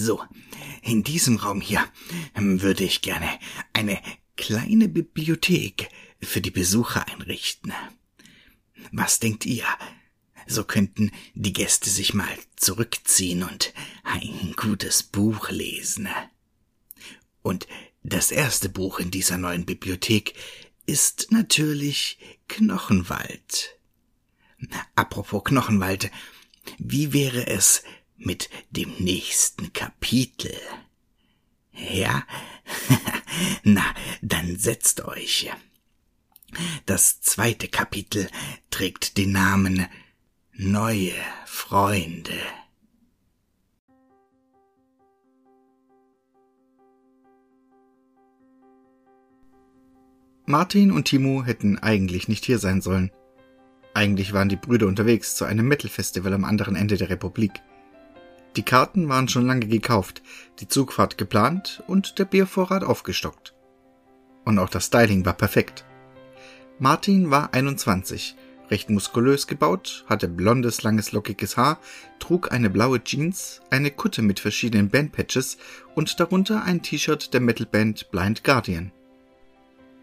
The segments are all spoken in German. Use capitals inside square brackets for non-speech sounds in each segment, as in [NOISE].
So, in diesem Raum hier ähm, würde ich gerne eine kleine Bibliothek für die Besucher einrichten. Was denkt ihr? So könnten die Gäste sich mal zurückziehen und ein gutes Buch lesen. Und das erste Buch in dieser neuen Bibliothek ist natürlich Knochenwald. Apropos Knochenwald, wie wäre es mit dem nächsten Kapitel? Ja? [LAUGHS] Na, dann setzt euch. Das zweite Kapitel trägt den Namen Neue Freunde. Martin und Timo hätten eigentlich nicht hier sein sollen. Eigentlich waren die Brüder unterwegs zu einem Metal-Festival am anderen Ende der Republik. Die Karten waren schon lange gekauft, die Zugfahrt geplant und der Biervorrat aufgestockt. Und auch das Styling war perfekt. Martin war 21, recht muskulös gebaut, hatte blondes, langes, lockiges Haar, trug eine blaue Jeans, eine Kutte mit verschiedenen Bandpatches und darunter ein T-Shirt der Metalband Blind Guardian.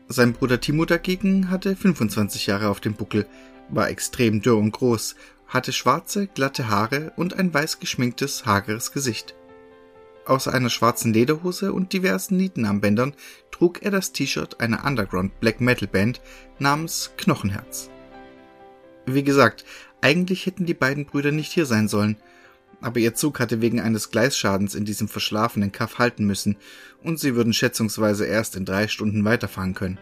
Sein Bruder Timo dagegen hatte 25 Jahre auf dem Buckel, war extrem dürr und groß, hatte schwarze, glatte Haare und ein weiß geschminktes, hageres Gesicht. Außer einer schwarzen Lederhose und diversen Nietenarmbändern trug er das T-Shirt einer Underground Black Metal Band namens Knochenherz. Wie gesagt, eigentlich hätten die beiden Brüder nicht hier sein sollen, aber ihr Zug hatte wegen eines Gleisschadens in diesem verschlafenen Kaff halten müssen und sie würden schätzungsweise erst in drei Stunden weiterfahren können.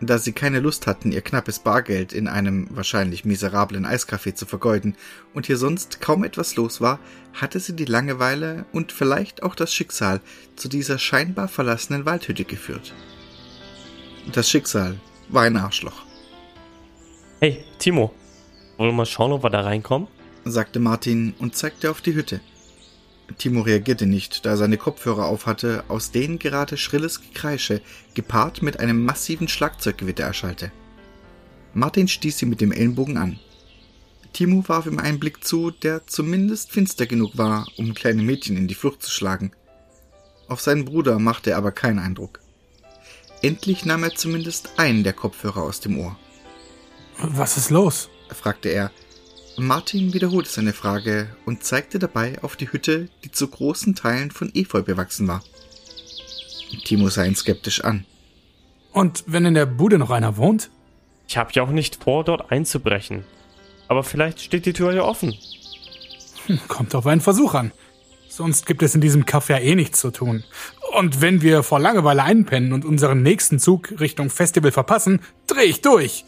Da sie keine Lust hatten, ihr knappes Bargeld in einem wahrscheinlich miserablen Eiskaffee zu vergeuden und hier sonst kaum etwas los war, hatte sie die Langeweile und vielleicht auch das Schicksal zu dieser scheinbar verlassenen Waldhütte geführt. Das Schicksal war ein Arschloch. Hey, Timo, wollen wir mal schauen, ob wir da reinkommen? sagte Martin und zeigte auf die Hütte. Timo reagierte nicht, da er seine Kopfhörer aufhatte, aus denen gerade schrilles Gekreische gepaart mit einem massiven Schlagzeuggewitter erschallte. Martin stieß sie mit dem Ellenbogen an. Timo warf ihm einen Blick zu, der zumindest finster genug war, um kleine Mädchen in die Flucht zu schlagen. Auf seinen Bruder machte er aber keinen Eindruck. Endlich nahm er zumindest einen der Kopfhörer aus dem Ohr. Was ist los? fragte er, Martin wiederholte seine Frage und zeigte dabei auf die Hütte, die zu großen Teilen von Efeu bewachsen war. Timo sah ihn skeptisch an. Und wenn in der Bude noch einer wohnt? Ich habe ja auch nicht vor, dort einzubrechen. Aber vielleicht steht die Tür ja offen. Hm, kommt auf einen Versuch an. Sonst gibt es in diesem Kaff ja eh nichts zu tun. Und wenn wir vor Langeweile einpennen und unseren nächsten Zug Richtung Festival verpassen, dreh ich durch.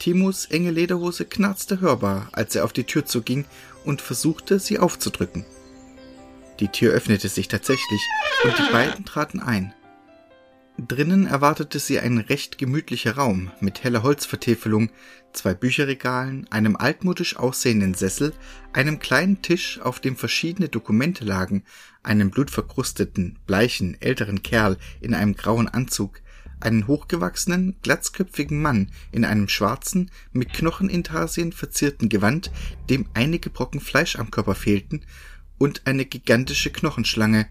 Timos enge Lederhose knarzte hörbar, als er auf die Tür zuging und versuchte, sie aufzudrücken. Die Tür öffnete sich tatsächlich und die beiden traten ein. Drinnen erwartete sie ein recht gemütlicher Raum mit heller Holzvertäfelung, zwei Bücherregalen, einem altmodisch aussehenden Sessel, einem kleinen Tisch, auf dem verschiedene Dokumente lagen, einem blutverkrusteten, bleichen, älteren Kerl in einem grauen Anzug, einen hochgewachsenen, glatzköpfigen Mann in einem schwarzen, mit Knochenintarsien verzierten Gewand, dem einige Brocken Fleisch am Körper fehlten, und eine gigantische Knochenschlange,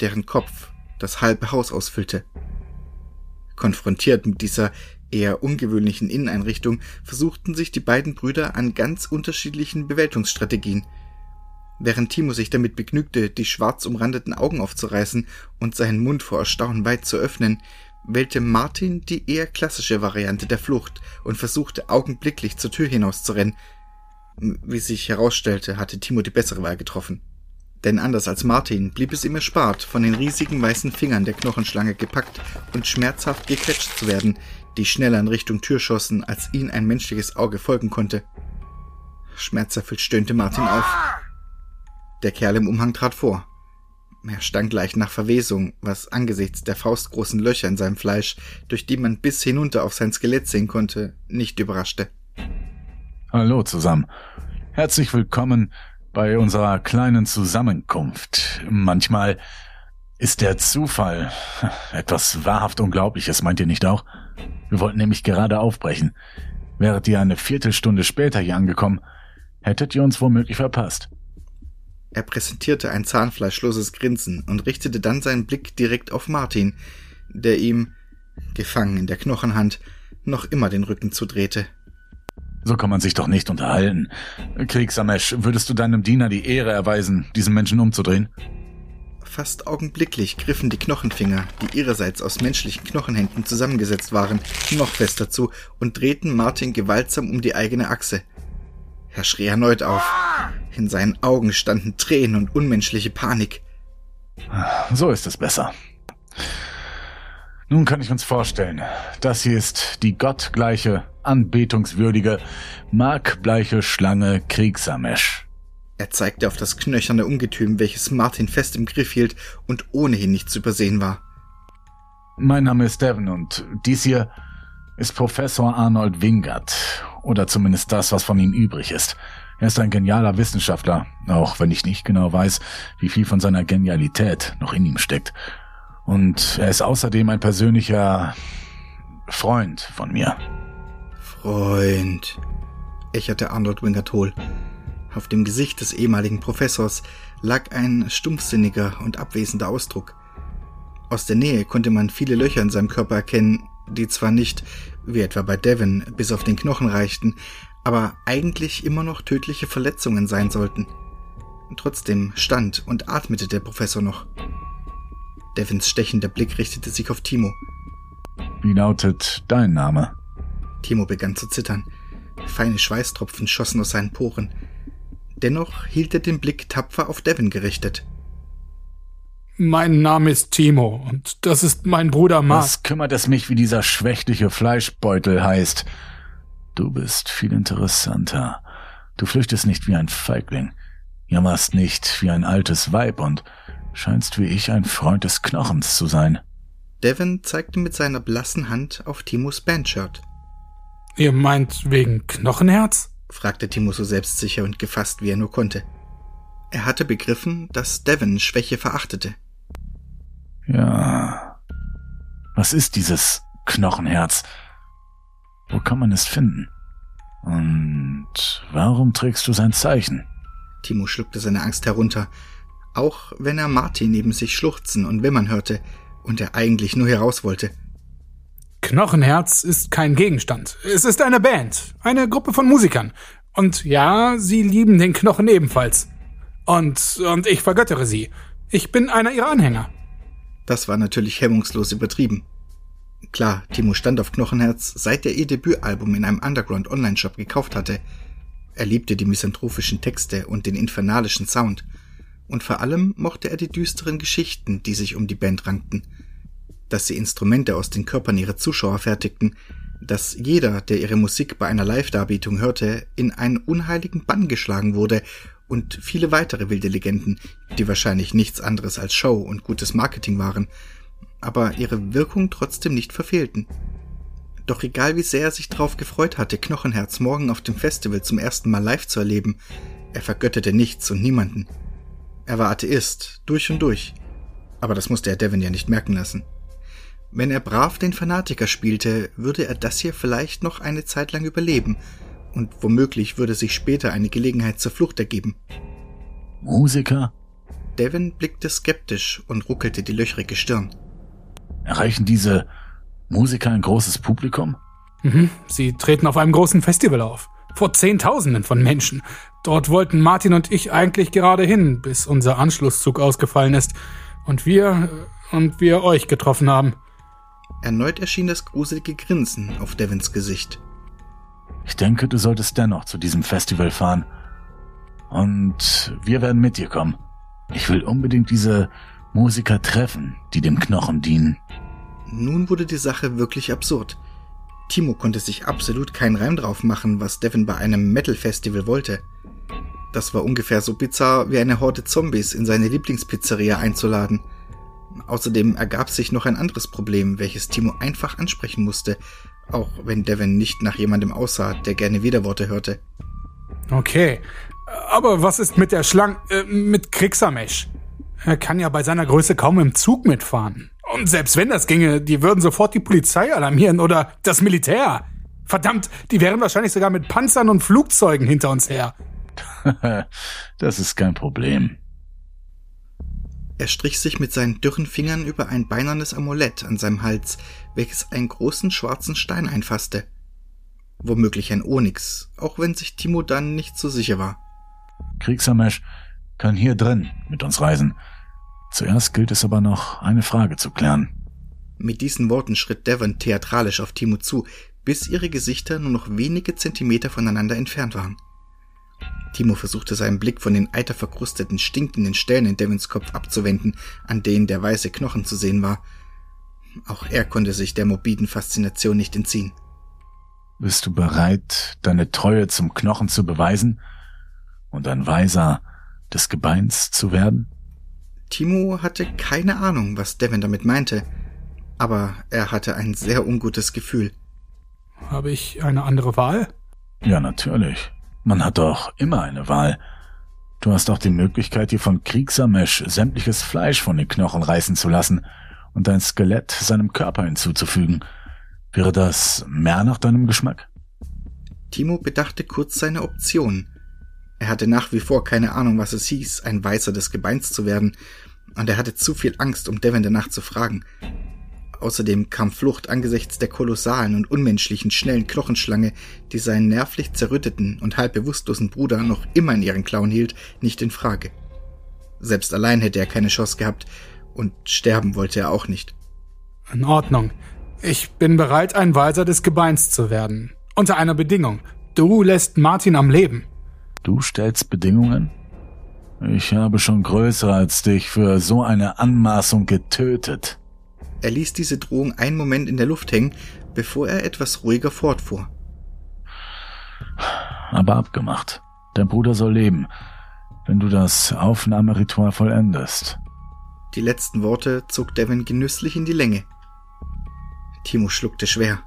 deren Kopf das halbe Haus ausfüllte. Konfrontiert mit dieser eher ungewöhnlichen Inneneinrichtung versuchten sich die beiden Brüder an ganz unterschiedlichen Bewältigungsstrategien. Während Timo sich damit begnügte, die schwarz umrandeten Augen aufzureißen und seinen Mund vor Erstaunen weit zu öffnen, wählte Martin die eher klassische Variante der Flucht und versuchte augenblicklich zur Tür hinauszurennen. Wie sich herausstellte, hatte Timo die bessere Wahl getroffen. Denn anders als Martin blieb es ihm erspart, von den riesigen weißen Fingern der Knochenschlange gepackt und schmerzhaft gequetscht zu werden, die schneller in Richtung Tür schossen, als ihn ein menschliches Auge folgen konnte. Schmerzerfüllt stöhnte Martin auf. Der Kerl im Umhang trat vor. Er stank leicht nach Verwesung, was angesichts der faustgroßen Löcher in seinem Fleisch, durch die man bis hinunter auf sein Skelett sehen konnte, nicht überraschte. Hallo zusammen. Herzlich willkommen bei unserer kleinen Zusammenkunft. Manchmal ist der Zufall [LAUGHS] etwas wahrhaft Unglaubliches, meint ihr nicht auch? Wir wollten nämlich gerade aufbrechen. Wäret ihr eine Viertelstunde später hier angekommen, hättet ihr uns womöglich verpasst. Er präsentierte ein zahnfleischloses Grinsen und richtete dann seinen Blick direkt auf Martin, der ihm, gefangen in der Knochenhand, noch immer den Rücken zudrehte. So kann man sich doch nicht unterhalten. Kriegsamesh, würdest du deinem Diener die Ehre erweisen, diesen Menschen umzudrehen? Fast augenblicklich griffen die Knochenfinger, die ihrerseits aus menschlichen Knochenhänden zusammengesetzt waren, noch fester zu und drehten Martin gewaltsam um die eigene Achse. Er schrie erneut auf. In seinen Augen standen Tränen und unmenschliche Panik. So ist es besser. Nun kann ich uns vorstellen, das hier ist die gottgleiche, anbetungswürdige, markbleiche Schlange Kriegsamesh. Er zeigte auf das knöcherne Ungetüm, welches Martin fest im Griff hielt und ohnehin nicht zu übersehen war. Mein Name ist Devon und dies hier ist Professor Arnold Wingert, oder zumindest das, was von ihm übrig ist. Er ist ein genialer Wissenschaftler, auch wenn ich nicht genau weiß, wie viel von seiner Genialität noch in ihm steckt. Und er ist außerdem ein persönlicher Freund von mir. Freund, ächerte Arnold Wingert hohl. Auf dem Gesicht des ehemaligen Professors lag ein stumpfsinniger und abwesender Ausdruck. Aus der Nähe konnte man viele Löcher in seinem Körper erkennen, die zwar nicht, wie etwa bei Devon, bis auf den Knochen reichten, aber eigentlich immer noch tödliche Verletzungen sein sollten. Trotzdem stand und atmete der Professor noch. Devins stechender Blick richtete sich auf Timo. Wie lautet dein Name? Timo begann zu zittern. Feine Schweißtropfen schossen aus seinen Poren. Dennoch hielt er den Blick tapfer auf Devin gerichtet. Mein Name ist Timo und das ist mein Bruder Mark. Was kümmert es mich, wie dieser schwächliche Fleischbeutel heißt? Du bist viel interessanter. Du flüchtest nicht wie ein Feigling, jammerst nicht wie ein altes Weib und scheinst wie ich ein Freund des Knochens zu sein. Devin zeigte mit seiner blassen Hand auf Timos Bandshirt. Ihr meint wegen Knochenherz? fragte Timo so selbstsicher und gefasst, wie er nur konnte. Er hatte begriffen, dass Devin Schwäche verachtete. Ja. Was ist dieses Knochenherz? Wo kann man es finden? Und warum trägst du sein Zeichen? Timo schluckte seine Angst herunter, auch wenn er Martin neben sich schluchzen und wimmern hörte und er eigentlich nur heraus wollte. Knochenherz ist kein Gegenstand. Es ist eine Band, eine Gruppe von Musikern. Und ja, sie lieben den Knochen ebenfalls. Und, und ich vergöttere sie. Ich bin einer ihrer Anhänger. Das war natürlich hemmungslos übertrieben. Klar, Timo stand auf Knochenherz, seit er ihr Debütalbum in einem Underground-Online-Shop gekauft hatte. Er liebte die misanthropischen Texte und den infernalischen Sound. Und vor allem mochte er die düsteren Geschichten, die sich um die Band rankten. Dass sie Instrumente aus den Körpern ihrer Zuschauer fertigten, dass jeder, der ihre Musik bei einer Live-Darbietung hörte, in einen unheiligen Bann geschlagen wurde und viele weitere wilde Legenden, die wahrscheinlich nichts anderes als Show und gutes Marketing waren, aber ihre Wirkung trotzdem nicht verfehlten. Doch egal wie sehr er sich darauf gefreut hatte, Knochenherz morgen auf dem Festival zum ersten Mal live zu erleben, er vergötterte nichts und niemanden. Er war Atheist, durch und durch. Aber das musste er Devin ja nicht merken lassen. Wenn er brav den Fanatiker spielte, würde er das hier vielleicht noch eine Zeit lang überleben, und womöglich würde sich später eine Gelegenheit zur Flucht ergeben. Musiker? Devin blickte skeptisch und ruckelte die löchrige Stirn. Erreichen diese Musiker ein großes Publikum? Mhm. Sie treten auf einem großen Festival auf. Vor Zehntausenden von Menschen. Dort wollten Martin und ich eigentlich gerade hin, bis unser Anschlusszug ausgefallen ist. Und wir, und wir euch getroffen haben. Erneut erschien das gruselige Grinsen auf Devins Gesicht. Ich denke, du solltest dennoch zu diesem Festival fahren. Und wir werden mit dir kommen. Ich will unbedingt diese Musiker treffen, die dem Knochen dienen. Nun wurde die Sache wirklich absurd. Timo konnte sich absolut keinen Reim drauf machen, was Devin bei einem Metal-Festival wollte. Das war ungefähr so bizarr wie eine Horde Zombies in seine Lieblingspizzeria einzuladen. Außerdem ergab sich noch ein anderes Problem, welches Timo einfach ansprechen musste, auch wenn Devin nicht nach jemandem aussah, der gerne Widerworte hörte. Okay, aber was ist mit der Schlang... Äh, mit Krixamesh? Er kann ja bei seiner Größe kaum im Zug mitfahren. Und selbst wenn das ginge, die würden sofort die Polizei alarmieren oder das Militär. Verdammt, die wären wahrscheinlich sogar mit Panzern und Flugzeugen hinter uns her. [LAUGHS] das ist kein Problem. Er strich sich mit seinen dürren Fingern über ein beinernes Amulett an seinem Hals, welches einen großen schwarzen Stein einfasste. Womöglich ein Onyx, auch wenn sich Timo dann nicht so sicher war. Kriegsamesh kann hier drin mit uns reisen. Zuerst gilt es aber noch, eine Frage zu klären. Mit diesen Worten schritt Devon theatralisch auf Timo zu, bis ihre Gesichter nur noch wenige Zentimeter voneinander entfernt waren. Timo versuchte seinen Blick von den eiterverkrusteten, stinkenden Stellen in Devons Kopf abzuwenden, an denen der weiße Knochen zu sehen war. Auch er konnte sich der morbiden Faszination nicht entziehen. Bist du bereit, deine Treue zum Knochen zu beweisen und ein Weiser des Gebeins zu werden? Timo hatte keine Ahnung, was Devon damit meinte, aber er hatte ein sehr ungutes Gefühl. Habe ich eine andere Wahl? Ja, natürlich. Man hat doch immer eine Wahl. Du hast auch die Möglichkeit, dir von Kriegsamesh sämtliches Fleisch von den Knochen reißen zu lassen und dein Skelett seinem Körper hinzuzufügen. Wäre das mehr nach deinem Geschmack? Timo bedachte kurz seine Option. Er hatte nach wie vor keine Ahnung, was es hieß, ein Weißer des Gebeins zu werden, und er hatte zu viel Angst, um Devin danach zu fragen. Außerdem kam Flucht angesichts der kolossalen und unmenschlichen schnellen Knochenschlange, die seinen nervlich zerrütteten und halb bewusstlosen Bruder noch immer in ihren Klauen hielt, nicht in Frage. Selbst allein hätte er keine Chance gehabt, und sterben wollte er auch nicht. In Ordnung. Ich bin bereit, ein Weiser des Gebeins zu werden. Unter einer Bedingung. Du lässt Martin am Leben. Du stellst Bedingungen? Ich habe schon größer als dich für so eine Anmaßung getötet. Er ließ diese Drohung einen Moment in der Luft hängen, bevor er etwas ruhiger fortfuhr. Aber abgemacht. Dein Bruder soll leben, wenn du das Aufnahmeritual vollendest. Die letzten Worte zog Devin genüsslich in die Länge. Timo schluckte schwer.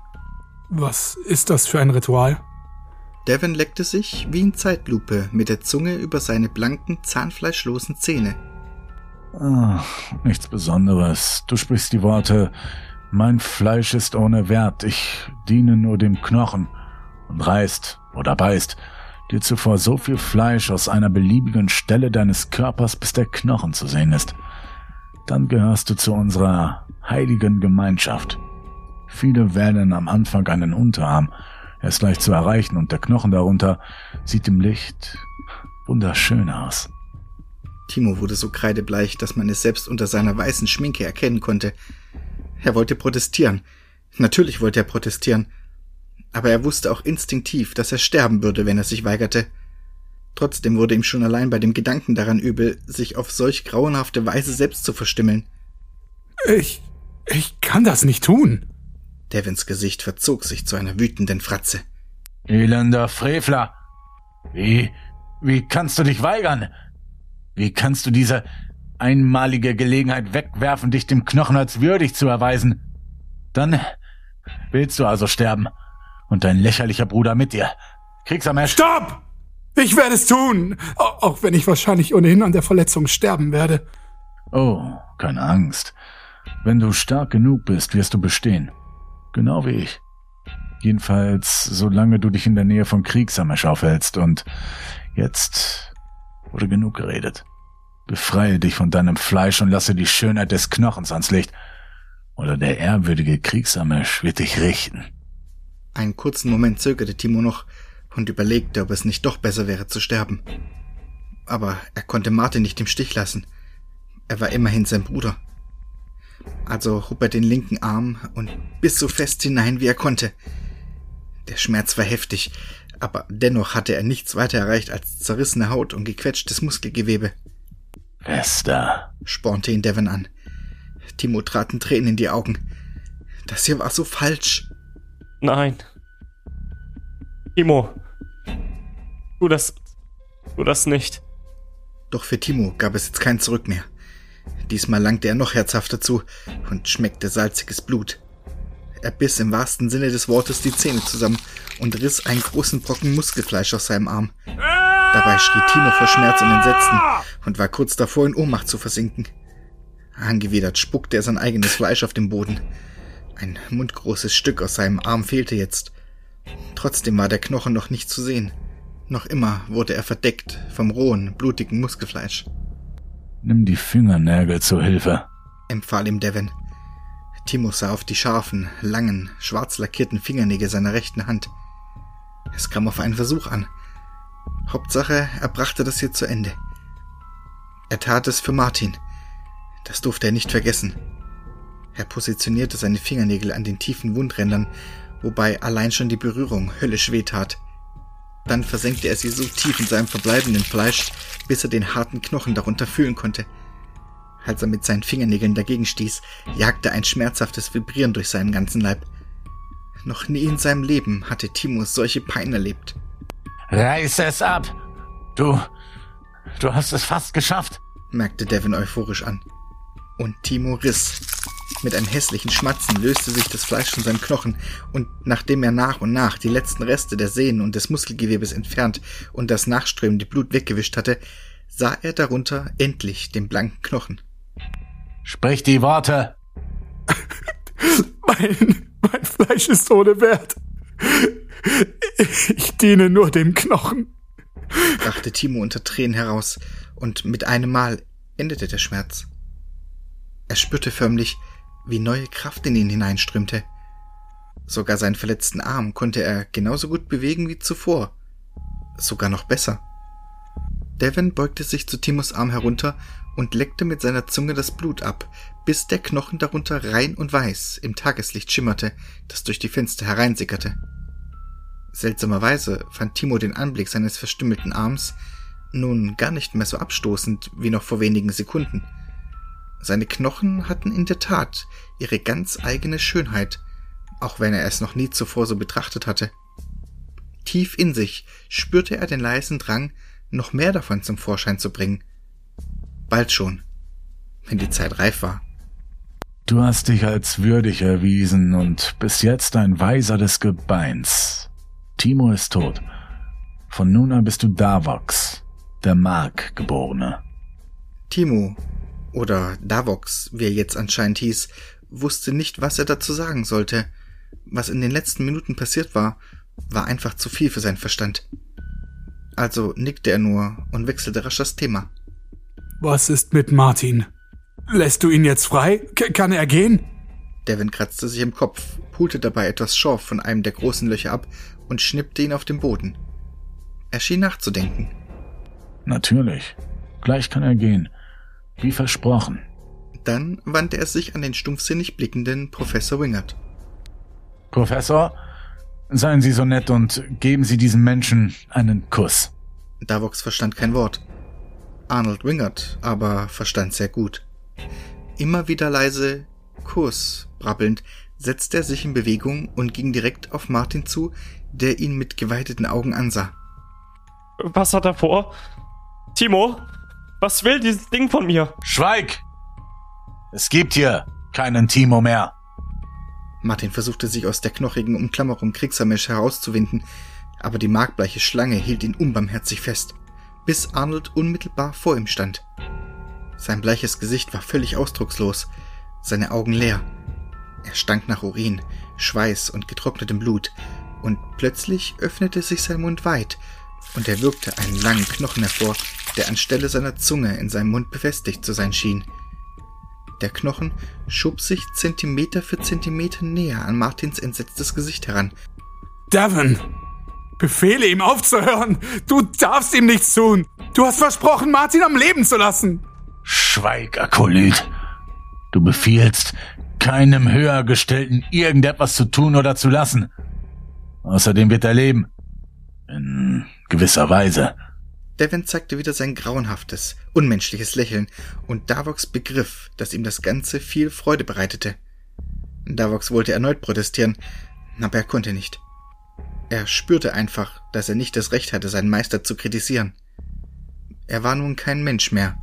Was ist das für ein Ritual? Devin leckte sich wie in Zeitlupe mit der Zunge über seine blanken, zahnfleischlosen Zähne. Ach, nichts Besonderes. Du sprichst die Worte Mein Fleisch ist ohne Wert, ich diene nur dem Knochen und reißt oder beißt dir zuvor so viel Fleisch aus einer beliebigen Stelle deines Körpers, bis der Knochen zu sehen ist. Dann gehörst du zu unserer heiligen Gemeinschaft. Viele wählen am Anfang einen Unterarm. Er ist leicht zu erreichen und der Knochen darunter sieht im Licht wunderschön aus. Timo wurde so kreidebleich, dass man es selbst unter seiner weißen Schminke erkennen konnte. Er wollte protestieren. Natürlich wollte er protestieren. Aber er wusste auch instinktiv, dass er sterben würde, wenn er sich weigerte. Trotzdem wurde ihm schon allein bei dem Gedanken daran übel, sich auf solch grauenhafte Weise selbst zu verstimmeln. Ich. ich kann das nicht tun. Devins Gesicht verzog sich zu einer wütenden Fratze. Elender Frevler! Wie, wie kannst du dich weigern? Wie kannst du diese einmalige Gelegenheit wegwerfen, dich dem Knochen als würdig zu erweisen? Dann willst du also sterben und dein lächerlicher Bruder mit dir. Kriegsamer. Stopp! Ich werde es tun, auch wenn ich wahrscheinlich ohnehin an der Verletzung sterben werde. Oh, keine Angst. Wenn du stark genug bist, wirst du bestehen. Genau wie ich. Jedenfalls, solange du dich in der Nähe von Kriegsamesch aufhältst und jetzt wurde genug geredet. Befreie dich von deinem Fleisch und lasse die Schönheit des Knochens ans Licht. Oder der ehrwürdige Kriegsamesch wird dich richten. Einen kurzen Moment zögerte Timo noch und überlegte, ob es nicht doch besser wäre zu sterben. Aber er konnte Martin nicht im Stich lassen. Er war immerhin sein Bruder. Also hob er den linken Arm und biss so fest hinein, wie er konnte. Der Schmerz war heftig, aber dennoch hatte er nichts weiter erreicht als zerrissene Haut und gequetschtes Muskelgewebe. Esther, spornte ihn Devon an. Timo traten Tränen in die Augen. Das hier war so falsch. Nein. Timo. Tu das. Tu das nicht. Doch für Timo gab es jetzt kein Zurück mehr. Diesmal langte er noch herzhafter zu und schmeckte salziges Blut. Er biss im wahrsten Sinne des Wortes die Zähne zusammen und riss einen großen Brocken Muskelfleisch aus seinem Arm. Dabei schrie Timo vor Schmerz und Entsetzen und war kurz davor, in Ohnmacht zu versinken. Angewidert spuckte er sein eigenes Fleisch auf den Boden. Ein mundgroßes Stück aus seinem Arm fehlte jetzt. Trotzdem war der Knochen noch nicht zu sehen. Noch immer wurde er verdeckt vom rohen, blutigen Muskelfleisch. Nimm die Fingernägel zur Hilfe, empfahl ihm Devin. Timo sah auf die scharfen, langen, schwarz lackierten Fingernägel seiner rechten Hand. Es kam auf einen Versuch an. Hauptsache, er brachte das hier zu Ende. Er tat es für Martin. Das durfte er nicht vergessen. Er positionierte seine Fingernägel an den tiefen Wundrändern, wobei allein schon die Berührung höllisch wehtat. Dann versenkte er sie so tief in seinem verbleibenden Fleisch, bis er den harten Knochen darunter fühlen konnte. Als er mit seinen Fingernägeln dagegen stieß, jagte ein schmerzhaftes Vibrieren durch seinen ganzen Leib. Noch nie in seinem Leben hatte Timo solche Pein erlebt. Reiß es ab! Du, du hast es fast geschafft, merkte Devin euphorisch an. Und Timo riss. Mit einem hässlichen Schmatzen löste sich das Fleisch von seinem Knochen, und nachdem er nach und nach die letzten Reste der Sehnen und des Muskelgewebes entfernt und das nachströmende Blut weggewischt hatte, sah er darunter endlich den blanken Knochen. Sprich die Worte! [LAUGHS] mein, mein Fleisch ist ohne Wert. Ich diene nur dem Knochen, brachte Timo unter Tränen heraus, und mit einem Mal endete der Schmerz. Er spürte förmlich, wie neue Kraft in ihn hineinströmte. Sogar seinen verletzten Arm konnte er genauso gut bewegen wie zuvor. Sogar noch besser. Devin beugte sich zu Timos Arm herunter und leckte mit seiner Zunge das Blut ab, bis der Knochen darunter rein und weiß im Tageslicht schimmerte, das durch die Fenster hereinsickerte. Seltsamerweise fand Timo den Anblick seines verstümmelten Arms nun gar nicht mehr so abstoßend wie noch vor wenigen Sekunden. Seine Knochen hatten in der Tat ihre ganz eigene Schönheit, auch wenn er es noch nie zuvor so betrachtet hatte. Tief in sich spürte er den leisen Drang, noch mehr davon zum Vorschein zu bringen. Bald schon, wenn die Zeit reif war. Du hast dich als würdig erwiesen und bis jetzt ein Weiser des Gebeins. Timo ist tot. Von nun an bist du Davox, der Markgeborene. Timo oder Davox, wie er jetzt anscheinend hieß, wusste nicht, was er dazu sagen sollte. Was in den letzten Minuten passiert war, war einfach zu viel für seinen Verstand. Also nickte er nur und wechselte rasch das Thema. Was ist mit Martin? Lässt du ihn jetzt frei? K kann er gehen? Devin kratzte sich im Kopf, pulte dabei etwas Schorf von einem der großen Löcher ab und schnippte ihn auf den Boden. Er schien nachzudenken. Natürlich. Gleich kann er gehen. Wie versprochen. Dann wandte er sich an den stumpfsinnig blickenden Professor Wingert. Professor, seien Sie so nett und geben Sie diesem Menschen einen Kuss. Davox verstand kein Wort. Arnold Wingert aber verstand sehr gut. Immer wieder leise Kuss brabbelnd setzte er sich in Bewegung und ging direkt auf Martin zu, der ihn mit geweiteten Augen ansah. Was hat er vor? Timo, was will dieses Ding von mir? Schweig! Es gibt hier keinen Timo mehr. Martin versuchte sich aus der knochigen Umklammerung Kriegsamesh herauszuwinden, aber die markbleiche Schlange hielt ihn unbarmherzig fest, bis Arnold unmittelbar vor ihm stand. Sein bleiches Gesicht war völlig ausdruckslos, seine Augen leer. Er stank nach Urin, Schweiß und getrocknetem Blut, und plötzlich öffnete sich sein Mund weit, und er wirkte einen langen Knochen hervor, der anstelle seiner Zunge in seinem Mund befestigt zu sein schien. Der Knochen schob sich Zentimeter für Zentimeter näher an Martins entsetztes Gesicht heran. Devon! Befehle ihm aufzuhören! Du darfst ihm nichts tun! Du hast versprochen, Martin am Leben zu lassen! Schweig, Akolyt! Du befiehlst, keinem Höhergestellten irgendetwas zu tun oder zu lassen. Außerdem wird er leben. In gewisser Weise. Devin zeigte wieder sein grauenhaftes, unmenschliches Lächeln, und Davox begriff, dass ihm das Ganze viel Freude bereitete. Davox wollte erneut protestieren, aber er konnte nicht. Er spürte einfach, dass er nicht das Recht hatte, seinen Meister zu kritisieren. Er war nun kein Mensch mehr.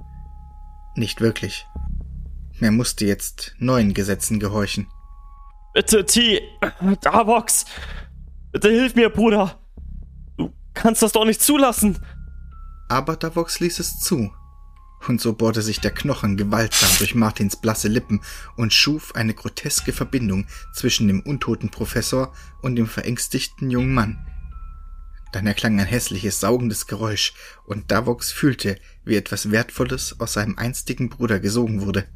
Nicht wirklich. Er musste jetzt neuen Gesetzen gehorchen. Bitte, T. Davox. Bitte hilf mir, Bruder. Kannst das doch nicht zulassen aber Davox ließ es zu. Und so bohrte sich der Knochen gewaltsam durch Martins blasse Lippen und schuf eine groteske Verbindung zwischen dem untoten Professor und dem verängstigten jungen Mann. Dann erklang ein hässliches, saugendes Geräusch, und Davox fühlte, wie etwas Wertvolles aus seinem einstigen Bruder gesogen wurde.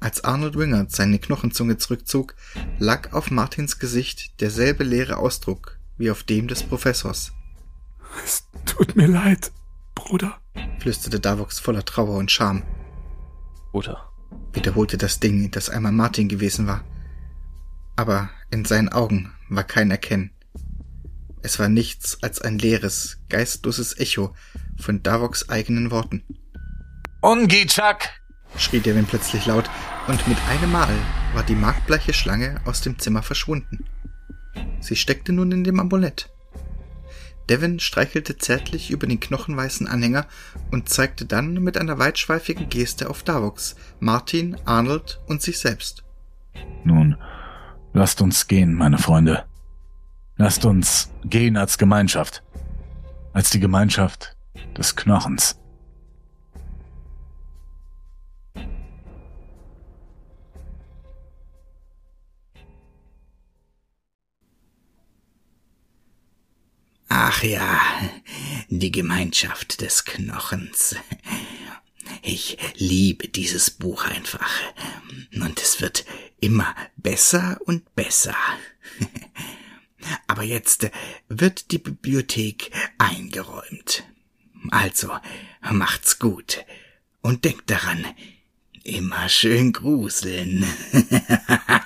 Als Arnold Wingard seine Knochenzunge zurückzog, lag auf Martins Gesicht derselbe leere Ausdruck wie auf dem des Professors. Es tut mir leid, Bruder, flüsterte Davox voller Trauer und Scham. Bruder, wiederholte das Ding, das einmal Martin gewesen war. Aber in seinen Augen war kein Erkennen. Es war nichts als ein leeres, geistloses Echo von Davoks eigenen Worten. Ungichak! schrie Devin plötzlich laut, und mit einem Mal war die markbleiche Schlange aus dem Zimmer verschwunden. Sie steckte nun in dem Amulett. Devin streichelte zärtlich über den knochenweißen Anhänger und zeigte dann mit einer weitschweifigen Geste auf Davox, Martin, Arnold und sich selbst. Nun, lasst uns gehen, meine Freunde. Lasst uns gehen als Gemeinschaft. Als die Gemeinschaft des Knochens. Ach ja, die Gemeinschaft des Knochens. Ich liebe dieses Buch einfach. Und es wird immer besser und besser. Aber jetzt wird die Bibliothek eingeräumt. Also macht's gut und denkt daran, immer schön gruseln. [LAUGHS]